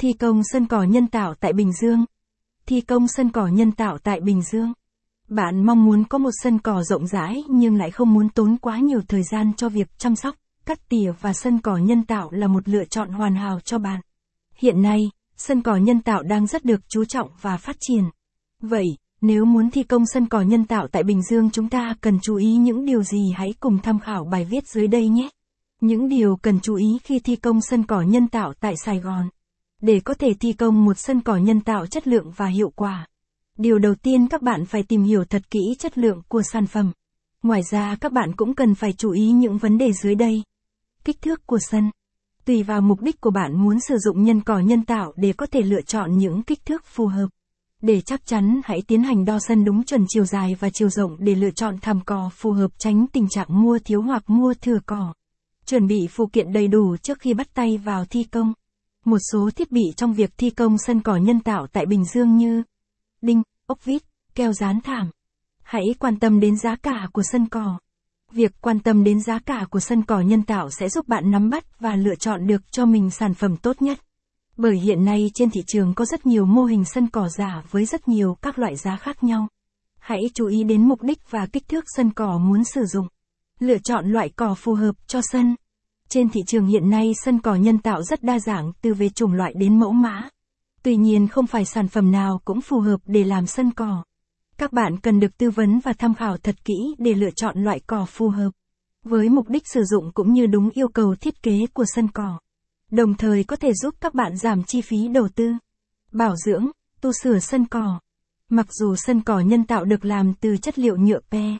Thi công sân cỏ nhân tạo tại Bình Dương. Thi công sân cỏ nhân tạo tại Bình Dương. Bạn mong muốn có một sân cỏ rộng rãi nhưng lại không muốn tốn quá nhiều thời gian cho việc chăm sóc, cắt tỉa và sân cỏ nhân tạo là một lựa chọn hoàn hảo cho bạn. Hiện nay, sân cỏ nhân tạo đang rất được chú trọng và phát triển. Vậy, nếu muốn thi công sân cỏ nhân tạo tại Bình Dương chúng ta cần chú ý những điều gì hãy cùng tham khảo bài viết dưới đây nhé. Những điều cần chú ý khi thi công sân cỏ nhân tạo tại Sài Gòn. Để có thể thi công một sân cỏ nhân tạo chất lượng và hiệu quả. Điều đầu tiên các bạn phải tìm hiểu thật kỹ chất lượng của sản phẩm. Ngoài ra, các bạn cũng cần phải chú ý những vấn đề dưới đây. Kích thước của sân. Tùy vào mục đích của bạn muốn sử dụng nhân cỏ nhân tạo để có thể lựa chọn những kích thước phù hợp. Để chắc chắn, hãy tiến hành đo sân đúng chuẩn chiều dài và chiều rộng để lựa chọn thảm cỏ phù hợp tránh tình trạng mua thiếu hoặc mua thừa cỏ. Chuẩn bị phụ kiện đầy đủ trước khi bắt tay vào thi công. Một số thiết bị trong việc thi công sân cỏ nhân tạo tại Bình Dương như đinh, ốc vít, keo dán thảm. Hãy quan tâm đến giá cả của sân cỏ. Việc quan tâm đến giá cả của sân cỏ nhân tạo sẽ giúp bạn nắm bắt và lựa chọn được cho mình sản phẩm tốt nhất. Bởi hiện nay trên thị trường có rất nhiều mô hình sân cỏ giả với rất nhiều các loại giá khác nhau. Hãy chú ý đến mục đích và kích thước sân cỏ muốn sử dụng. Lựa chọn loại cỏ phù hợp cho sân. Trên thị trường hiện nay sân cỏ nhân tạo rất đa dạng từ về chủng loại đến mẫu mã. Tuy nhiên không phải sản phẩm nào cũng phù hợp để làm sân cỏ. Các bạn cần được tư vấn và tham khảo thật kỹ để lựa chọn loại cỏ phù hợp. Với mục đích sử dụng cũng như đúng yêu cầu thiết kế của sân cỏ. Đồng thời có thể giúp các bạn giảm chi phí đầu tư. Bảo dưỡng, tu sửa sân cỏ. Mặc dù sân cỏ nhân tạo được làm từ chất liệu nhựa pe,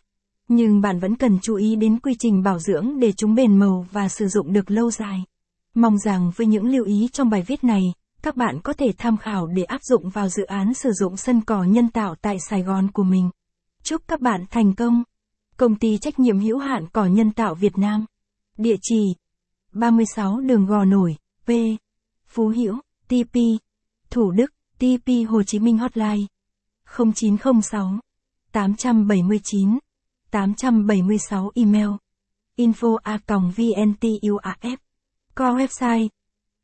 nhưng bạn vẫn cần chú ý đến quy trình bảo dưỡng để chúng bền màu và sử dụng được lâu dài. Mong rằng với những lưu ý trong bài viết này, các bạn có thể tham khảo để áp dụng vào dự án sử dụng sân cỏ nhân tạo tại Sài Gòn của mình. Chúc các bạn thành công. Công ty trách nhiệm hữu hạn cỏ nhân tạo Việt Nam. Địa chỉ 36 đường Gò Nổi, P. Phú Hữu, TP. Thủ Đức, TP Hồ Chí Minh Hotline. 0906 879 876 email. Info a vntuaf. Co website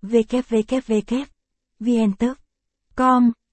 www vntech.com